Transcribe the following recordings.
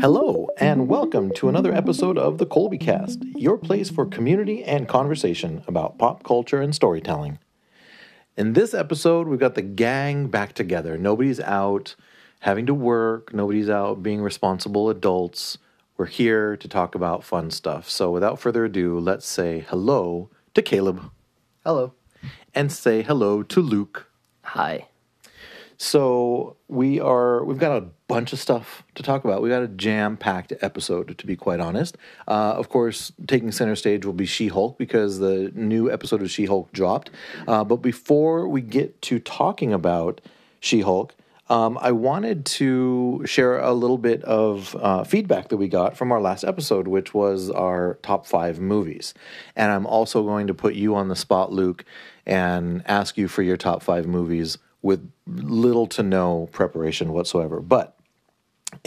Hello, and welcome to another episode of the Colby Cast, your place for community and conversation about pop culture and storytelling. In this episode, we've got the gang back together. Nobody's out having to work, nobody's out being responsible adults. We're here to talk about fun stuff. So, without further ado, let's say hello to Caleb Hello. and say hello to Luke. Hi. So we are we've got a bunch of stuff to talk about. We got a jam-packed episode to be quite honest. Uh, of course, taking center stage will be She-Hulk because the new episode of She-Hulk dropped. Uh, but before we get to talking about She-Hulk, um, I wanted to share a little bit of uh, feedback that we got from our last episode, which was our top five movies. And I'm also going to put you on the spot, Luke, and ask you for your top five movies with little to no preparation whatsoever. But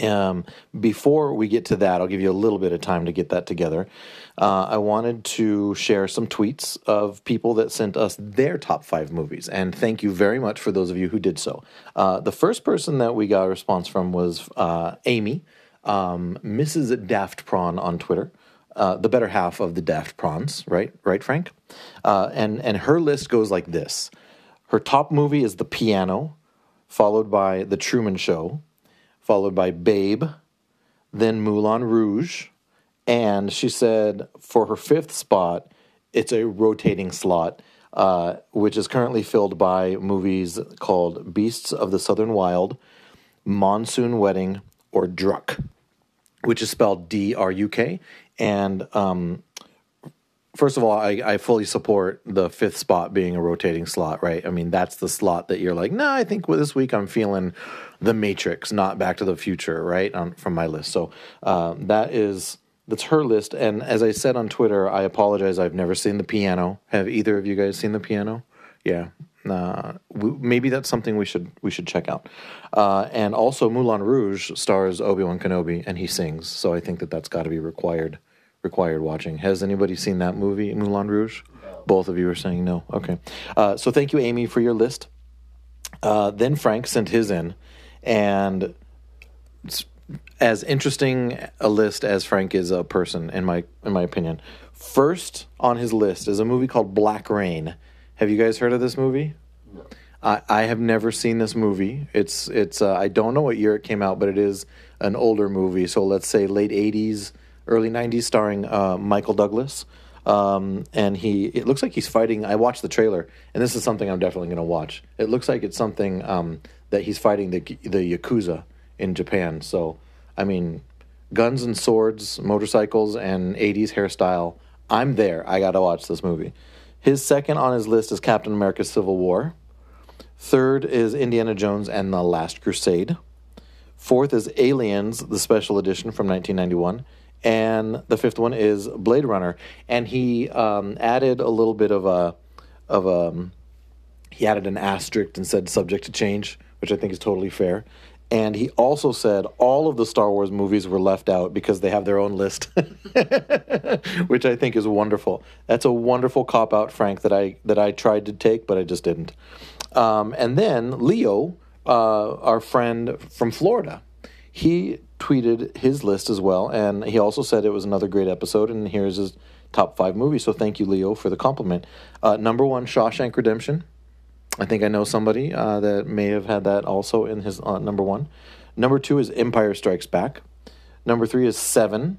um, before we get to that, I'll give you a little bit of time to get that together. Uh, I wanted to share some tweets of people that sent us their top five movies, and thank you very much for those of you who did so. Uh, the first person that we got a response from was uh, Amy, um, Mrs. Daft Prawn on Twitter. Uh, the better half of the Daft Prawns, right? Right, Frank? Uh, and and her list goes like this: her top movie is The Piano, followed by The Truman Show, followed by Babe, then Moulin Rouge, and she said for her fifth spot, it's a rotating slot, uh, which is currently filled by movies called Beasts of the Southern Wild, Monsoon Wedding, or Druk, which is spelled D R U K. And um, first of all, I, I fully support the fifth spot being a rotating slot, right? I mean, that's the slot that you're like, nah, I think this week I'm feeling The Matrix, not Back to the Future, right? On, from my list. So um, that is that's her list. And as I said on Twitter, I apologize. I've never seen the piano. Have either of you guys seen the piano? Yeah. Uh, maybe that's something we should we should check out. Uh, and also, Moulin Rouge stars Obi Wan Kenobi, and he sings. So I think that that's got to be required required watching. Has anybody seen that movie, Moulin Rouge? Both of you are saying no. Okay. Uh, so thank you, Amy, for your list. Uh, then Frank sent his in, and it's as interesting a list as Frank is a person, in my in my opinion. First on his list is a movie called Black Rain. Have you guys heard of this movie? No. I, I have never seen this movie. It's it's uh, I don't know what year it came out, but it is an older movie. So let's say late '80s, early '90s, starring uh, Michael Douglas. Um, and he it looks like he's fighting. I watched the trailer, and this is something I'm definitely going to watch. It looks like it's something um, that he's fighting the the yakuza in Japan. So I mean, guns and swords, motorcycles, and '80s hairstyle. I'm there. I got to watch this movie. His second on his list is Captain America: Civil War. Third is Indiana Jones and the Last Crusade. Fourth is Aliens, the special edition from 1991 and the fifth one is Blade Runner. And he um, added a little bit of a of a he added an asterisk and said subject to change, which I think is totally fair. And he also said all of the Star Wars movies were left out because they have their own list, which I think is wonderful. That's a wonderful cop out, Frank, that I that I tried to take, but I just didn't. Um, and then Leo, uh, our friend from Florida, he tweeted his list as well, and he also said it was another great episode. And here's his top five movies. So thank you, Leo, for the compliment. Uh, number one, Shawshank Redemption. I think I know somebody uh, that may have had that also in his uh, number one. Number two is Empire Strikes Back. Number three is Seven.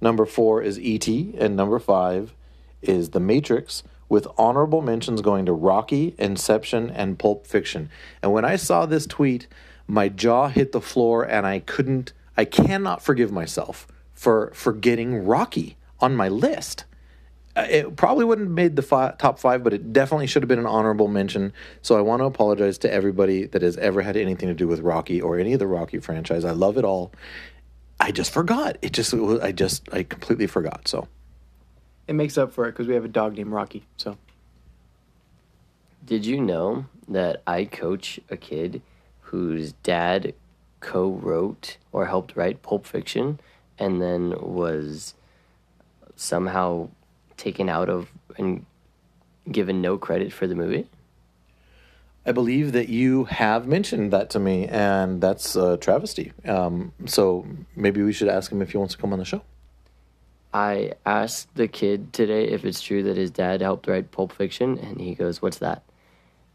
Number four is E.T. And number five is The Matrix, with honorable mentions going to Rocky, Inception, and Pulp Fiction. And when I saw this tweet, my jaw hit the floor and I couldn't, I cannot forgive myself for forgetting Rocky on my list. Uh, it probably wouldn't have made the fi- top five, but it definitely should have been an honorable mention. So I want to apologize to everybody that has ever had anything to do with Rocky or any of the Rocky franchise. I love it all. I just forgot. It just, I just, I completely forgot. So it makes up for it because we have a dog named Rocky. So, did you know that I coach a kid whose dad co-wrote or helped write Pulp Fiction, and then was somehow taken out of and given no credit for the movie? I believe that you have mentioned that to me, and that's a travesty. Um, so maybe we should ask him if he wants to come on the show. I asked the kid today if it's true that his dad helped write Pulp Fiction, and he goes, "What's that?"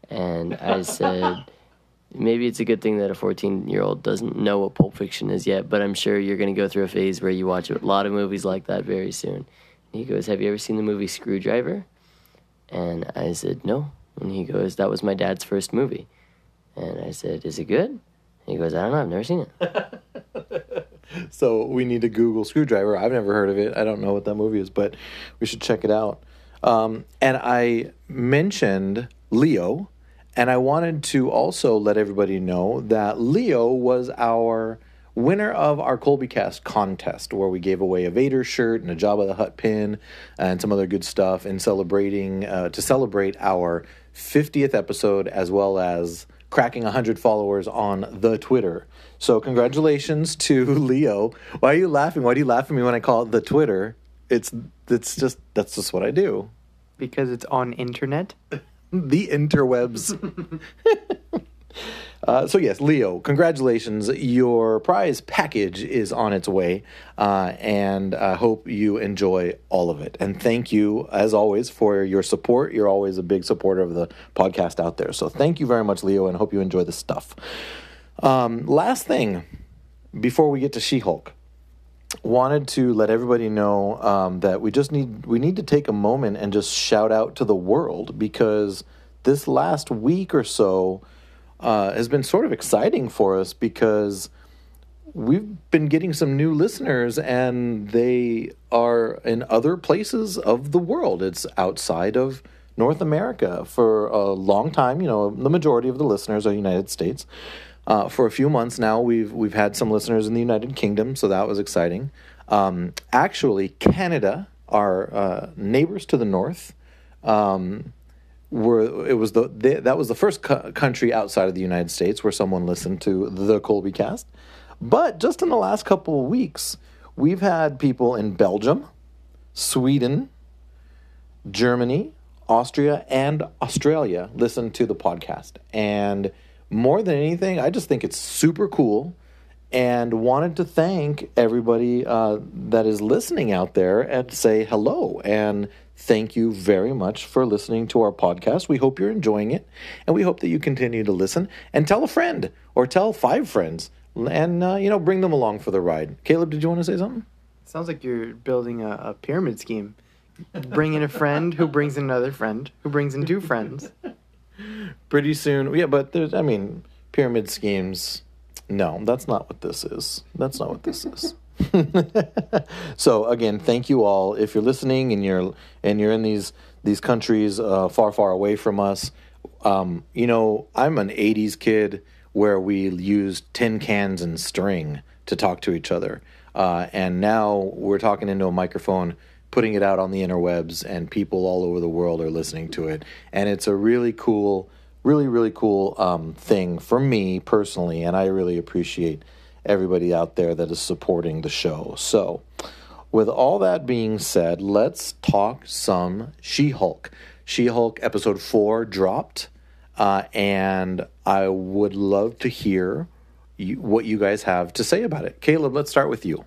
And I said, "Maybe it's a good thing that a 14-year-old doesn't know what Pulp Fiction is yet, but I'm sure you're going to go through a phase where you watch a lot of movies like that very soon." And he goes, "Have you ever seen the movie Screwdriver?" And I said, "No." And he goes, "That was my dad's first movie." And I said, "Is it good?" And he goes, "I don't know. I've never seen it." So we need to Google Screwdriver. I've never heard of it. I don't know what that movie is, but we should check it out. Um, and I mentioned Leo, and I wanted to also let everybody know that Leo was our winner of our Colby Cast contest, where we gave away a Vader shirt and a Jabba the Hutt pin and some other good stuff in celebrating uh, to celebrate our 50th episode as well as cracking 100 followers on the Twitter. So congratulations to Leo. Why are you laughing? Why do you laugh at me when I call it the Twitter? It's it's just that's just what I do. Because it's on internet. The interwebs. Uh, so yes, Leo, congratulations! Your prize package is on its way, uh, and I hope you enjoy all of it. And thank you, as always, for your support. You're always a big supporter of the podcast out there. So thank you very much, Leo, and hope you enjoy the stuff. Um, last thing, before we get to She-Hulk, wanted to let everybody know um, that we just need we need to take a moment and just shout out to the world because this last week or so uh, has been sort of exciting for us because we've been getting some new listeners and they are in other places of the world. It's outside of North America for a long time. You know, the majority of the listeners are United States. Uh, for a few months now, we've we've had some listeners in the United Kingdom, so that was exciting. Um, actually, Canada, our uh, neighbors to the north, um, were it was the they, that was the first co- country outside of the United States where someone listened to the Colby Cast. But just in the last couple of weeks, we've had people in Belgium, Sweden, Germany, Austria, and Australia listen to the podcast. And more than anything, I just think it's super cool and wanted to thank everybody uh, that is listening out there and say hello and thank you very much for listening to our podcast. We hope you're enjoying it and we hope that you continue to listen and tell a friend or tell five friends and uh, you know bring them along for the ride. Caleb, did you want to say something? Sounds like you're building a, a pyramid scheme. Bring in a friend who brings in another friend who brings in two friends. Pretty soon, yeah, but there's I mean pyramid schemes. No, that's not what this is. That's not what this is. so again, thank you all. If you're listening and you're and you're in these these countries uh, far far away from us, um, you know I'm an '80s kid where we used tin cans and string to talk to each other, uh, and now we're talking into a microphone, putting it out on the interwebs, and people all over the world are listening to it, and it's a really cool, really really cool um, thing for me personally, and I really appreciate everybody out there that is supporting the show. So, with all that being said, let's talk some She Hulk. She Hulk episode 4 dropped, uh, and I would love to hear you, what you guys have to say about it. Caleb, let's start with you.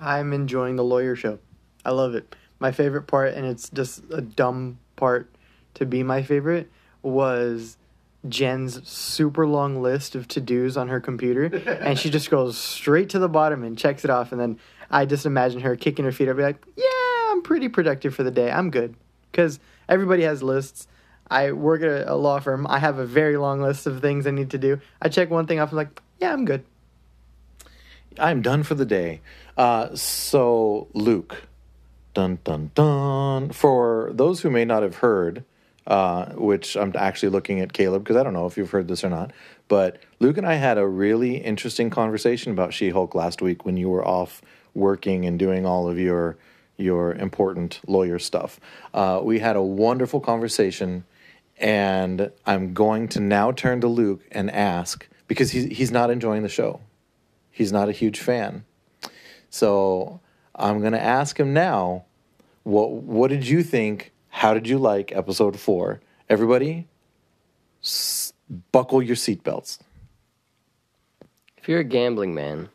I'm enjoying the lawyer show. I love it. My favorite part, and it's just a dumb part to be my favorite, was Jen's super long list of to dos on her computer, and she just goes straight to the bottom and checks it off. And then I just imagine her kicking her feet up, be like, "Yeah, I'm pretty productive for the day. I'm good." Because everybody has lists. I work at a law firm. I have a very long list of things I need to do. I check one thing off, and like, "Yeah, I'm good." I'm done for the day. Uh, so, Luke, dun dun dun. For those who may not have heard, uh, which I'm actually looking at Caleb because I don't know if you've heard this or not, but Luke and I had a really interesting conversation about She Hulk last week when you were off working and doing all of your your important lawyer stuff. Uh, we had a wonderful conversation, and I'm going to now turn to Luke and ask because he's he's not enjoying the show. He's not a huge fan. So I'm going to ask him now what what did you think? How did you like episode 4? Everybody s- buckle your seatbelts. If you're a gambling man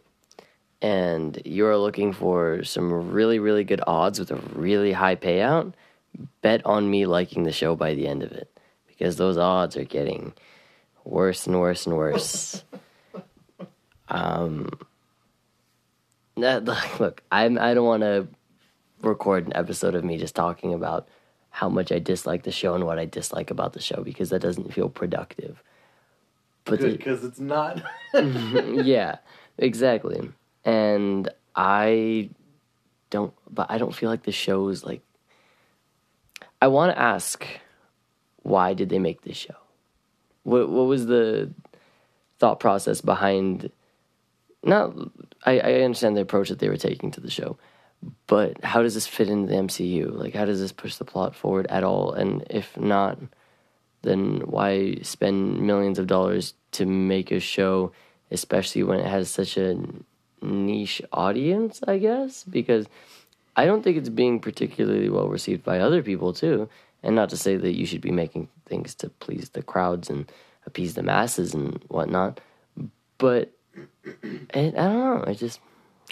and you're looking for some really, really good odds with a really high payout, bet on me liking the show by the end of it because those odds are getting worse and worse and worse. um, that, look, I'm, I don't want to record an episode of me just talking about how much I dislike the show and what I dislike about the show because that doesn't feel productive. But because it's not. Mm-hmm. yeah, exactly. And I don't, but I don't feel like the show is like. I want to ask, why did they make this show? What What was the thought process behind? Not, I, I understand the approach that they were taking to the show, but how does this fit into the MCU? Like, how does this push the plot forward at all? And if not, then why spend millions of dollars to make a show, especially when it has such a niche audience, I guess? Because I don't think it's being particularly well received by other people, too. And not to say that you should be making things to please the crowds and appease the masses and whatnot, but it, I don't know. It just,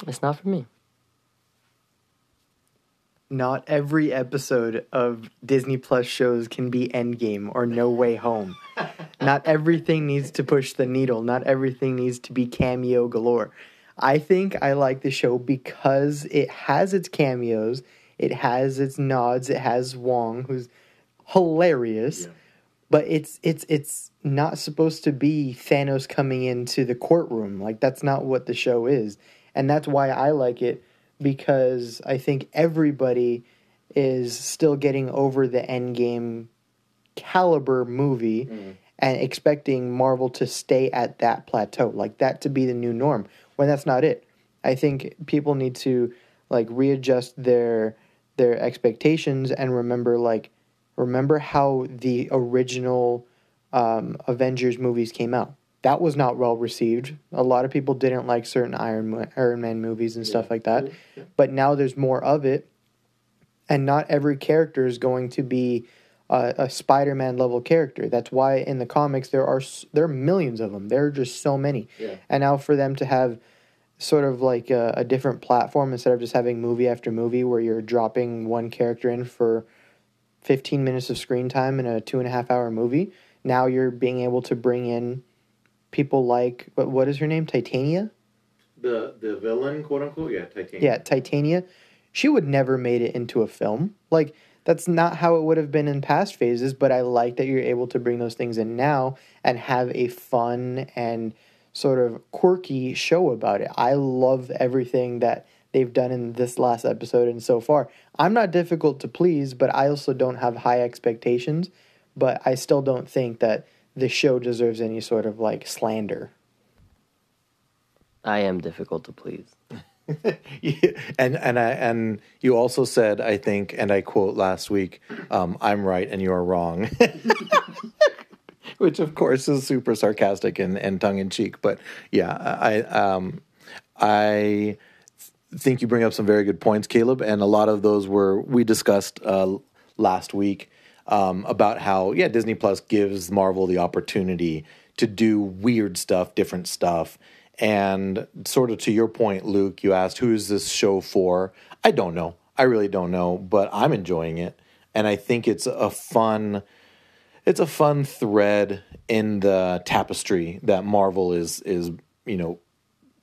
it's not for me not every episode of Disney Plus shows can be Endgame or No Way Home. not everything needs to push the needle. Not everything needs to be cameo galore. I think I like the show because it has its cameos, it has its nods, it has Wong, who's hilarious. Yeah. But it's it's it's not supposed to be Thanos coming into the courtroom. Like that's not what the show is. And that's why I like it because I think everybody is still getting over the Endgame caliber movie mm. and expecting Marvel to stay at that plateau, like that to be the new norm, when that's not it. I think people need to like readjust their their expectations and remember like remember how the original um, Avengers movies came out that was not well received. A lot of people didn't like certain Iron Iron Man movies and yeah. stuff like that. Yeah. But now there's more of it, and not every character is going to be a, a Spider-Man level character. That's why in the comics there are there are millions of them. There are just so many. Yeah. And now for them to have sort of like a, a different platform instead of just having movie after movie where you're dropping one character in for 15 minutes of screen time in a two and a half hour movie. Now you're being able to bring in people like what what is her name? Titania. The the villain, quote unquote, yeah, Titania. Yeah, Titania. She would never made it into a film. Like that's not how it would have been in past phases. But I like that you're able to bring those things in now and have a fun and sort of quirky show about it. I love everything that they've done in this last episode and so far. I'm not difficult to please, but I also don't have high expectations. But I still don't think that the show deserves any sort of like slander. I am difficult to please. and and I and you also said I think and I quote last week, um, "I'm right and you're wrong," which of course is super sarcastic and, and tongue in cheek. But yeah, I um, I think you bring up some very good points, Caleb, and a lot of those were we discussed uh, last week um, about how yeah Disney Plus gives Marvel the opportunity to do weird stuff, different stuff, and sort of to your point, Luke, you asked who is this show for? I don't know. I really don't know, but I'm enjoying it, and I think it's a fun. It's a fun thread in the tapestry that Marvel is is you know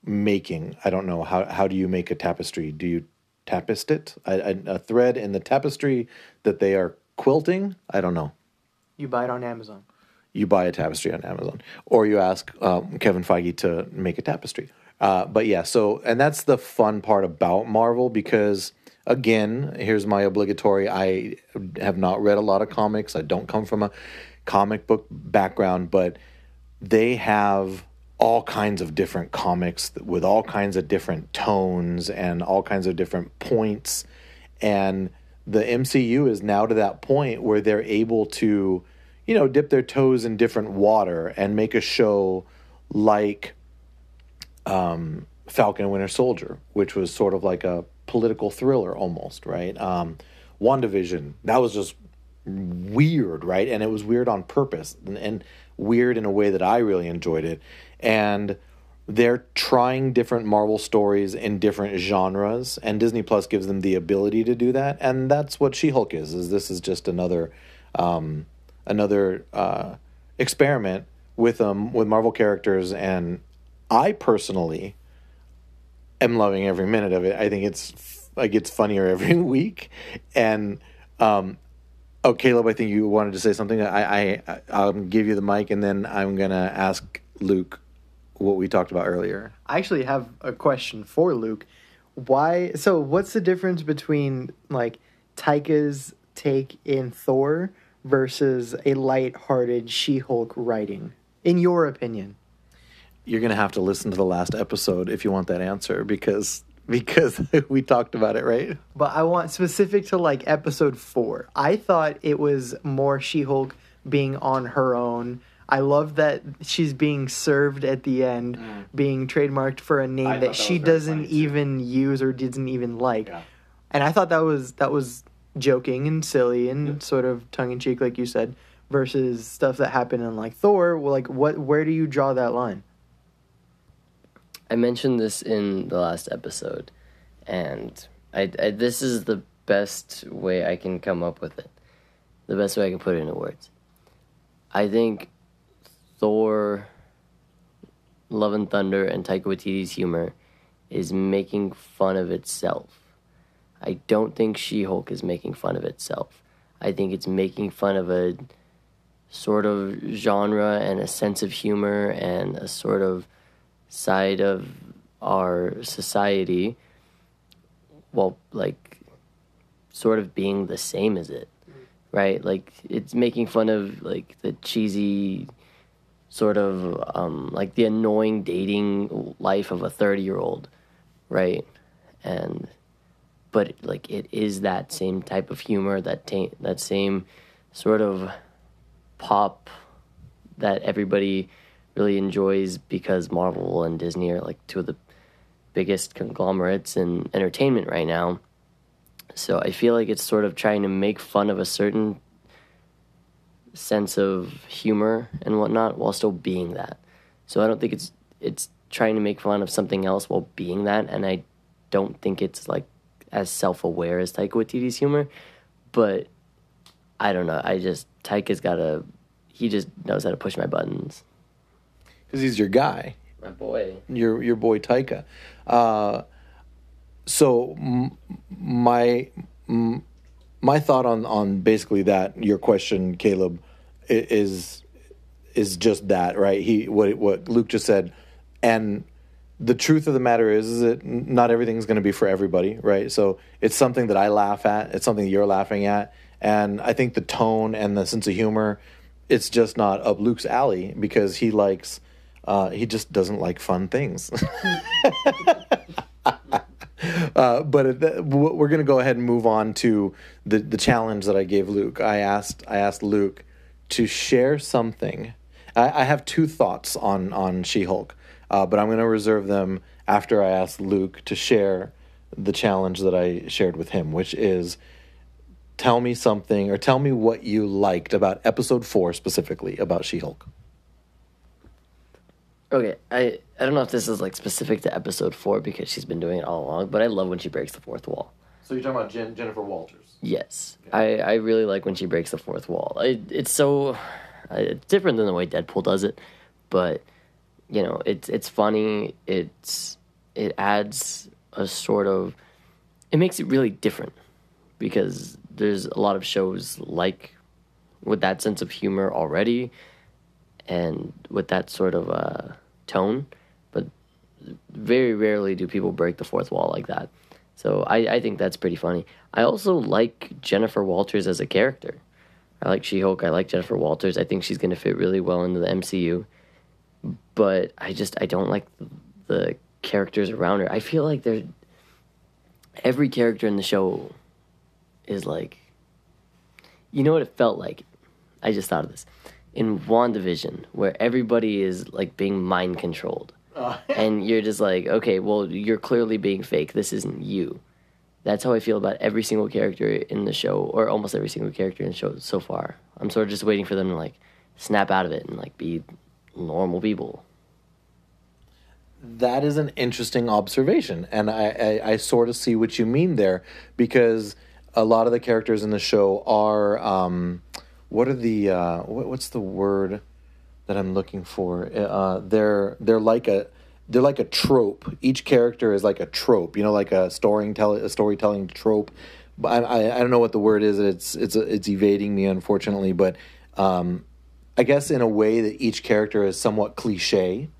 making. I don't know how how do you make a tapestry? Do you tapest it? A, a, a thread in the tapestry that they are quilting. I don't know. You buy it on Amazon. You buy a tapestry on Amazon, or you ask um, Kevin Feige to make a tapestry. Uh, but yeah, so and that's the fun part about Marvel because again, here's my obligatory. I have not read a lot of comics. I don't come from a comic book background, but they have all kinds of different comics with all kinds of different tones and all kinds of different points and the MCU is now to that point where they're able to, you know, dip their toes in different water and make a show like um, Falcon Winter Soldier, which was sort of like a political thriller almost, right? Um, WandaVision, that was just weird, right? And it was weird on purpose and, and weird in a way that I really enjoyed it. And they're trying different Marvel stories in different genres, and Disney Plus gives them the ability to do that. And that's what She Hulk is. Is this is just another um, another uh, experiment with um with Marvel characters, and I personally am loving every minute of it. I think it's like it's funnier every week, and um, oh, Caleb, I think you wanted to say something. I, I I'll give you the mic, and then I'm gonna ask Luke what we talked about earlier. I actually have a question for Luke. Why? So, what's the difference between like Taika's take in Thor versus a light-hearted She-Hulk writing, in your opinion? You're gonna have to listen to the last episode if you want that answer, because because we talked about it, right? But I want specific to like episode four. I thought it was more She Hulk being on her own. I love that she's being served at the end, being trademarked for a name Mm. I thought that that she doesn't funny, too. even use or doesn't even like. Yeah. And I thought that was that was joking and silly and sort of tongue in cheek, like you said, versus stuff that happened in like Thor. Well, like what? Where do you draw that line? I mentioned this in the last episode, and I, I this is the best way I can come up with it. The best way I can put it into words. I think Thor, Love and Thunder, and Taika Waititi's humor is making fun of itself. I don't think She Hulk is making fun of itself. I think it's making fun of a sort of genre and a sense of humor and a sort of side of our society while like sort of being the same as it right like it's making fun of like the cheesy sort of um, like the annoying dating life of a 30 year old right and but like it is that same type of humor that ta- that same sort of pop that everybody really enjoys because Marvel and Disney are like two of the biggest conglomerates in entertainment right now. So I feel like it's sort of trying to make fun of a certain sense of humor and whatnot while still being that. So I don't think it's it's trying to make fun of something else while being that, and I don't think it's like as self aware as Taika Waititi's humor. But I don't know. I just Taika's got a he just knows how to push my buttons. Because he's your guy. My boy. your your boy Taika. Uh, so m- my m- my thought on on basically that your question, Caleb, is is just that right? He what what Luke just said, and the truth of the matter is, is that not everything's going to be for everybody, right? So it's something that I laugh at. It's something you're laughing at, and I think the tone and the sense of humor, it's just not up Luke's alley because he likes. Uh, he just doesn't like fun things. uh, but th- we're going to go ahead and move on to the, the challenge that I gave Luke. I asked I asked Luke to share something. I, I have two thoughts on on She Hulk, uh, but I'm going to reserve them after I ask Luke to share the challenge that I shared with him, which is tell me something or tell me what you liked about episode four specifically about She Hulk. Okay, I I don't know if this is like specific to episode four because she's been doing it all along, but I love when she breaks the fourth wall. So you're talking about Jen- Jennifer Walters. Yes, I, I really like when she breaks the fourth wall. I, it's so uh, it's different than the way Deadpool does it, but you know it's it's funny. It's it adds a sort of it makes it really different because there's a lot of shows like with that sense of humor already and with that sort of uh, tone, but very rarely do people break the fourth wall like that. So I, I think that's pretty funny. I also like Jennifer Walters as a character. I like She Hulk. I like Jennifer Walters. I think she's going to fit really well into the MCU. But I just I don't like the characters around her. I feel like they're every character in the show is like you know what it felt like. I just thought of this in WandaVision, where everybody is like being mind controlled, and you're just like, okay, well, you're clearly being fake. This isn't you. that's how I feel about every single character in the show, or almost every single character in the show so far. I'm sort of just waiting for them to like snap out of it and like be normal people. That is an interesting observation, and I, I, I sort of see what you mean there because a lot of the characters in the show are um, what are the uh, what, what's the word that I'm looking for? Uh, they're they're like a they're like a trope. Each character is like a trope, you know, like a storytelling a storytelling trope. But I, I, don't know what the word is. It's it's it's evading me unfortunately, but um, I guess in a way that each character is somewhat cliche.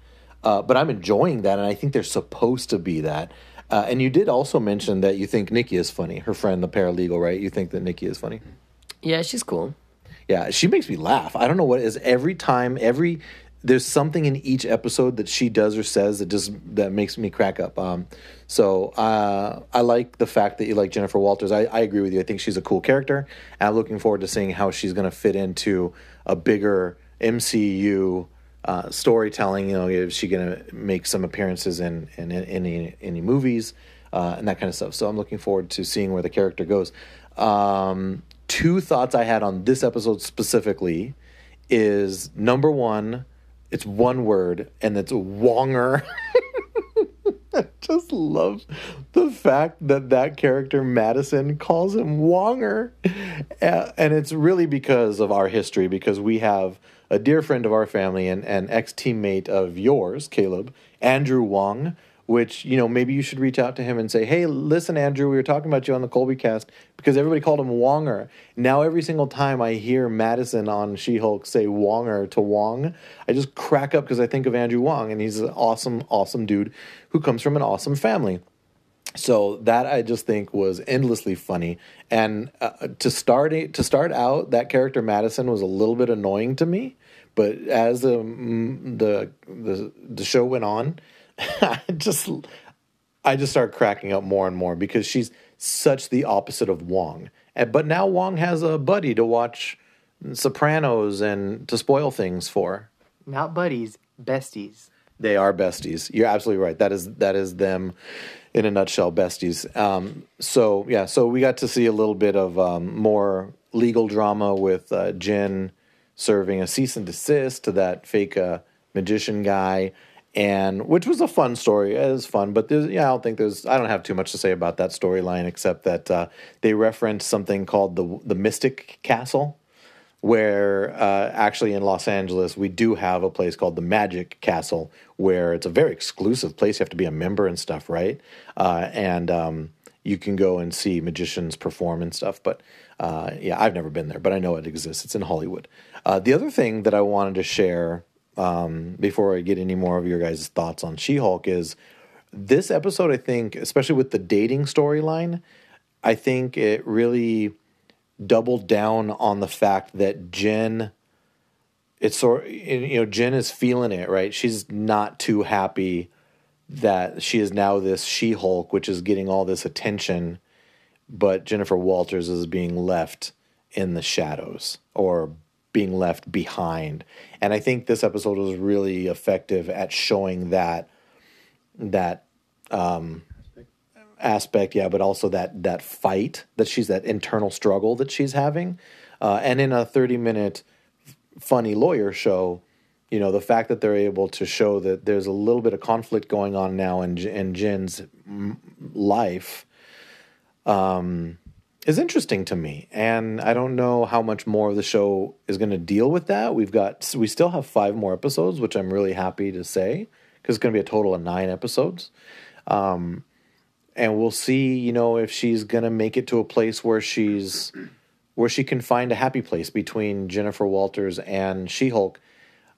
Uh, but I'm enjoying that, and I think they're supposed to be that. Uh, and you did also mention that you think Nikki is funny, her friend, the paralegal, right? You think that Nikki is funny. Yeah, she's cool. Yeah, she makes me laugh. I don't know what is. Every time, every there's something in each episode that she does or says that just that makes me crack up. Um, so uh, I like the fact that you like Jennifer Walters. I, I agree with you. I think she's a cool character, and I'm looking forward to seeing how she's going to fit into a bigger MCU uh, storytelling. You know, is she going to make some appearances in in, any any movies uh, and that kind of stuff? So I'm looking forward to seeing where the character goes. Um, two thoughts I had on this episode specifically is number one, it's one word and it's Wonger. I just love the fact that that character Madison calls him Wonger, and it's really because of our history. Because we have a dear friend of our family and an ex teammate of yours, Caleb, Andrew Wong. Which you know maybe you should reach out to him and say, "Hey, listen, Andrew, we were talking about you on the Colby Cast because everybody called him Wonger. Now every single time I hear Madison on She-Hulk say Wonger to Wong, I just crack up because I think of Andrew Wong, and he's an awesome, awesome dude who comes from an awesome family. So that I just think was endlessly funny, and uh, to start to start out, that character Madison was a little bit annoying to me, but as the mm, the the, the show went on, I just I just start cracking up more and more because she's such the opposite of Wong. And, but now Wong has a buddy to watch Sopranos and to spoil things for. Not buddies, besties. They are besties. You're absolutely right. That is that is them in a nutshell, besties. Um, so yeah, so we got to see a little bit of um, more legal drama with uh, Jen serving a cease and desist to that fake uh, magician guy, and which was a fun story. It was fun, but there's, yeah, I don't think there's. I don't have too much to say about that storyline except that uh, they referenced something called the the Mystic Castle where uh, actually in Los Angeles we do have a place called the Magic Castle, where it's a very exclusive place. You have to be a member and stuff, right? Uh, and um, you can go and see magicians perform and stuff. But uh, yeah, I've never been there, but I know it exists. It's in Hollywood. Uh, the other thing that I wanted to share um, before I get any more of your guys' thoughts on She-Hulk is this episode. I think, especially with the dating storyline, I think it really doubled down on the fact that Jen it's sort you know Jen is feeling it right she's not too happy that she is now this She-Hulk which is getting all this attention but Jennifer Walters is being left in the shadows or being left behind and I think this episode was really effective at showing that that um aspect, yeah, but also that that fight that she's that internal struggle that she's having, uh, and in a thirty minute funny lawyer show, you know, the fact that they're able to show that there's a little bit of conflict going on now in in Jen's mm, life, um, is interesting to me, and I don't know how much more of the show is going to deal with that. We've got we still have five more episodes, which I'm really happy to say because it's going to be a total of nine episodes. Um, and we'll see you know if she's gonna make it to a place where she's where she can find a happy place between Jennifer Walters and She-Hulk.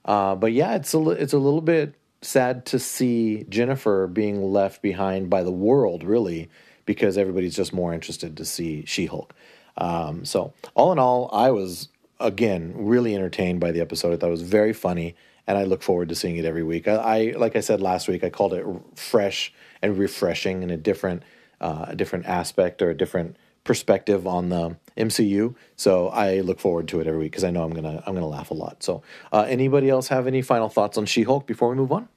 Uh, but yeah, it's a it's a little bit sad to see Jennifer being left behind by the world, really, because everybody's just more interested to see She-Hulk. Um, so all in all, I was again really entertained by the episode. I thought it was very funny, and I look forward to seeing it every week. I, I like I said last week, I called it fresh and refreshing in a different uh, a different aspect or a different perspective on the MCU. So I look forward to it every week because I know I'm gonna I'm gonna laugh a lot. So uh, anybody else have any final thoughts on She-Hulk before we move on?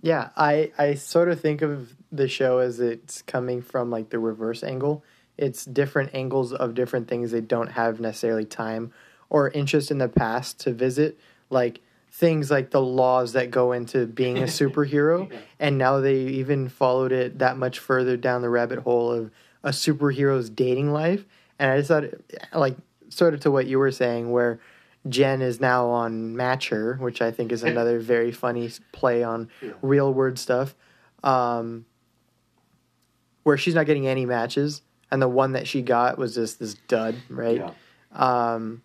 Yeah, I I sort of think of the show as it's coming from like the reverse angle. It's different angles of different things they don't have necessarily time or interest in the past to visit, like things like the laws that go into being a superhero, and now they even followed it that much further down the rabbit hole of a superhero's dating life. And I just thought, like, sort of to what you were saying, where Jen is now on Matcher, which I think is another very funny play on real word stuff, um, where she's not getting any matches, and the one that she got was just this dud, right? Yeah. Um,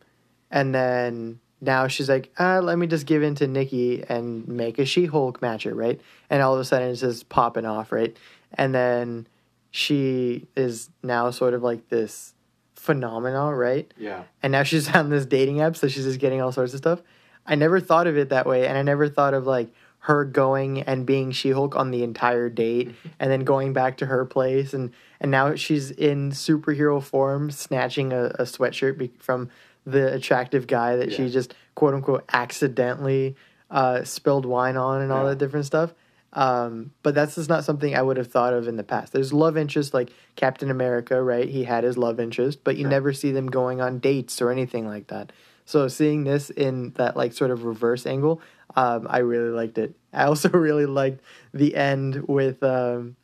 and then now she's like, ah, let me just give in to Nikki and make a She Hulk matcher, right? And all of a sudden it's just popping off, right? And then she is now sort of like this phenomenon, right? Yeah. and now she's on this dating app, so she's just getting all sorts of stuff. I never thought of it that way, and I never thought of like her going and being She Hulk on the entire date, and then going back to her place, and and now she's in superhero form, snatching a, a sweatshirt be- from the attractive guy that she just quote unquote accidentally uh, spilled wine on, and all Yeah. that different stuff. Um, but that's just not something I would have thought of in the past. There's love interest like Captain America, right? He had his love interest, but you Right. never see them going on dates or anything like that. So seeing this in that like sort of reverse angle, um, I really liked it. I also really liked the end with um,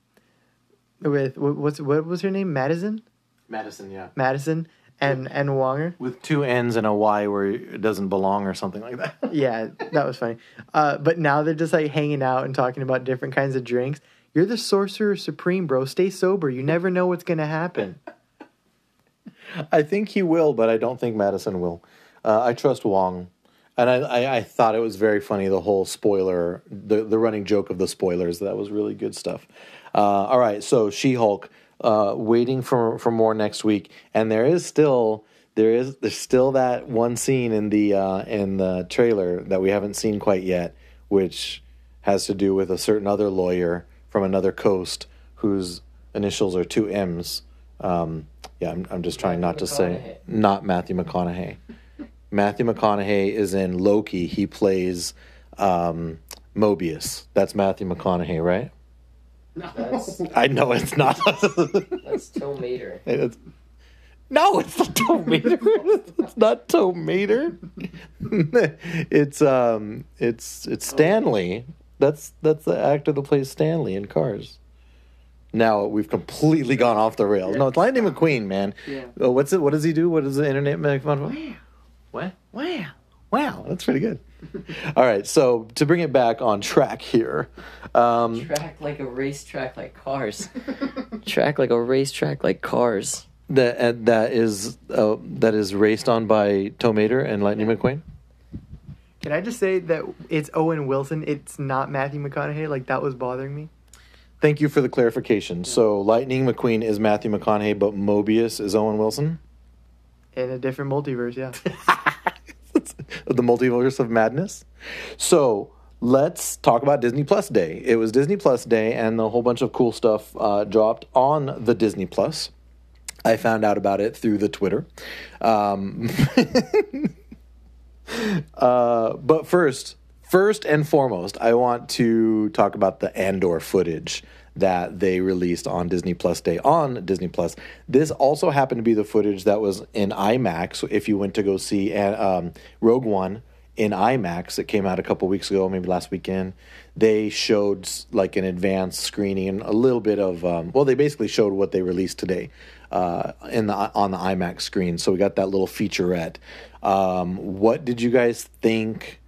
with what, what's what was her name? Madison, Madison, yeah. Madison, and and Wonger. With two N's and a Y where it doesn't belong or something like that. Yeah, that was funny. Uh, but now they're just like hanging out and talking about different kinds of drinks. You're the sorcerer supreme, bro. Stay sober. You never know what's gonna happen. I think he will, but I don't think Madison will. Uh, I trust Wong, and I, I, I thought it was very funny the whole spoiler, the the running joke of the spoilers. That was really good stuff. Uh, all right, so She Hulk, uh, waiting for for more next week, and there is still there is there's still that one scene in the uh, in the trailer that we haven't seen quite yet, which has to do with a certain other lawyer from another coast whose initials are two M's. Um, yeah, I'm, I'm just trying not to say not Matthew McConaughey. Matthew McConaughey is in Loki. He plays um, Mobius. That's Matthew McConaughey, right? That's I know it's not. that's Tom Mater. It's- no, it's not Tomater. it's not Tomater. it's um, it's it's Stanley. That's that's the actor that plays Stanley in Cars. Now we've completely gone off the rails. No, it's Lightning McQueen, man. Yeah. Oh, what's it? What does he do? What does the internet make fun of? Him? What? Wow. Wow, that's pretty good. All right, so to bring it back on track here, um, Track like a racetrack like cars. Track like a racetrack like cars. that uh, that is uh, that is raced on by Tomater and Lightning McQueen. Can I just say that it's Owen Wilson? It's not Matthew McConaughey. Like that was bothering me. Thank you for the clarification. So Lightning McQueen is Matthew McConaughey, but Mobius is Owen Wilson. In a different multiverse, yeah. the multiverse of madness. So let's talk about Disney Plus Day. It was Disney Plus Day, and a whole bunch of cool stuff uh, dropped on the Disney Plus. I found out about it through the Twitter. Um, uh, but first, first and foremost, I want to talk about the Andor footage that they released on Disney Plus Day on Disney Plus. This also happened to be the footage that was in IMAX. If you went to go see um, Rogue One in IMAX, it came out a couple weeks ago, maybe last weekend. They showed like an advanced screening and a little bit of um, well, they basically showed what they released today uh, in the on the IMAX screen. So we got that little featurette. Um, what did you guys think?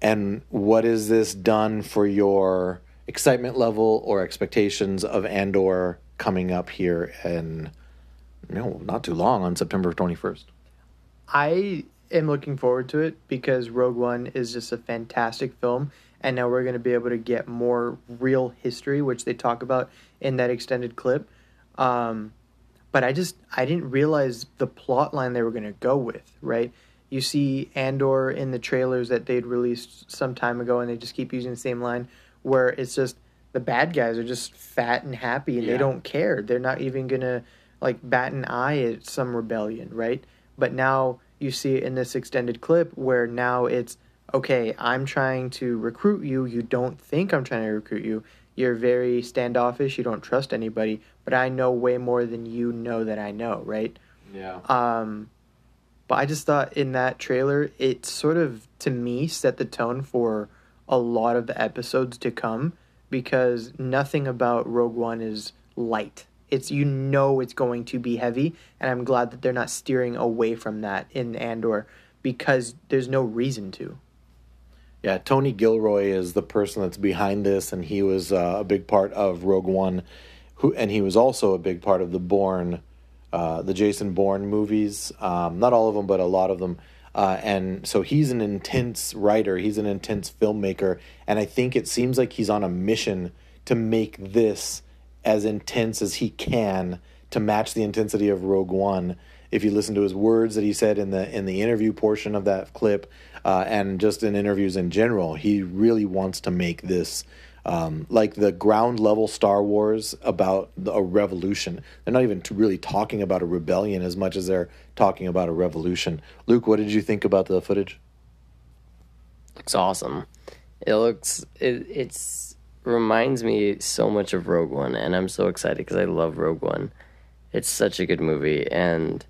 And what has this done for your excitement level or expectations of Andor coming up here in no, not too long on September 21st? I am looking forward to it because Rogue One is just a fantastic film, and now we're going to be able to get more real history, which they talk about in that extended clip. Um, but I just I didn't realize the plot line they were going to go with. Right? You see Andor in the trailers that they'd released some time ago, and they just keep using the same line, where it's just the bad guys are just fat and happy, and Yeah. they don't care. They're not even gonna like bat an eye at some rebellion, right? But now you see it in this extended clip where now it's okay, I'm trying to recruit you. You don't think I'm trying to recruit you. You're very standoffish. You don't trust anybody, but I know way more than you know that I know, right? Yeah. Um, but I just thought in that trailer, it sort of, to me, set the tone for a lot of the episodes to come because nothing about Rogue One is light. It's you know it's going to be heavy, and I'm glad that they're not steering away from that in Andor because there's no reason to. Yeah, Tony Gilroy is the person that's behind this, and he was uh, a big part of Rogue One, who and he was also a big part of the Bourne, uh, the Jason Bourne movies. Um, not all of them, but a lot of them. Uh, and so he's an intense writer. He's an intense filmmaker, and I think it seems like he's on a mission to make this as intense as he can to match the intensity of Rogue One. If you listen to his words that he said in the in the interview portion of that clip, uh, and just in interviews in general, he really wants to make this um, like the ground level Star Wars about a revolution. They're not even really talking about a rebellion as much as they're talking about a revolution. Luke, what did you think about the footage? Looks awesome. It looks it it's reminds me so much of Rogue One, and I'm so excited because I love Rogue One. It's such a good movie, and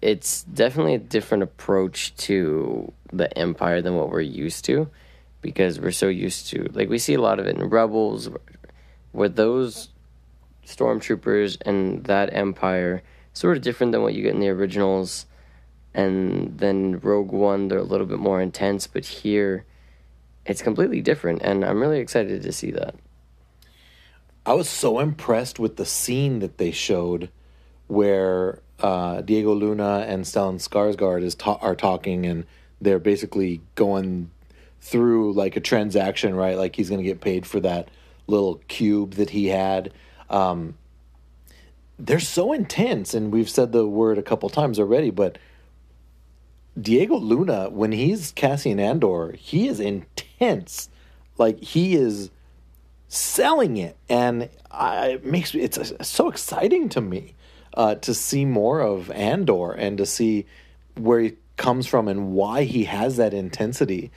it's definitely a different approach to the Empire than what we're used to, because we're so used to like we see a lot of it in Rebels, where those stormtroopers and that Empire sort of different than what you get in the originals, and then Rogue One they're a little bit more intense, but here it's completely different, and I'm really excited to see that. I was so impressed with the scene that they showed where uh, Diego Luna and Stellan Skarsgård is ta- are talking, and they're basically going through like a transaction, right? Like he's going to get paid for that little cube that he had. Um, they're so intense, and we've said the word a couple times already, but Diego Luna, when he's Cassian Andor, he is intense. Like he is selling it, and I, it makes me it's so exciting to me uh, to see more of Andor and to see where he comes from and why he has that intensity.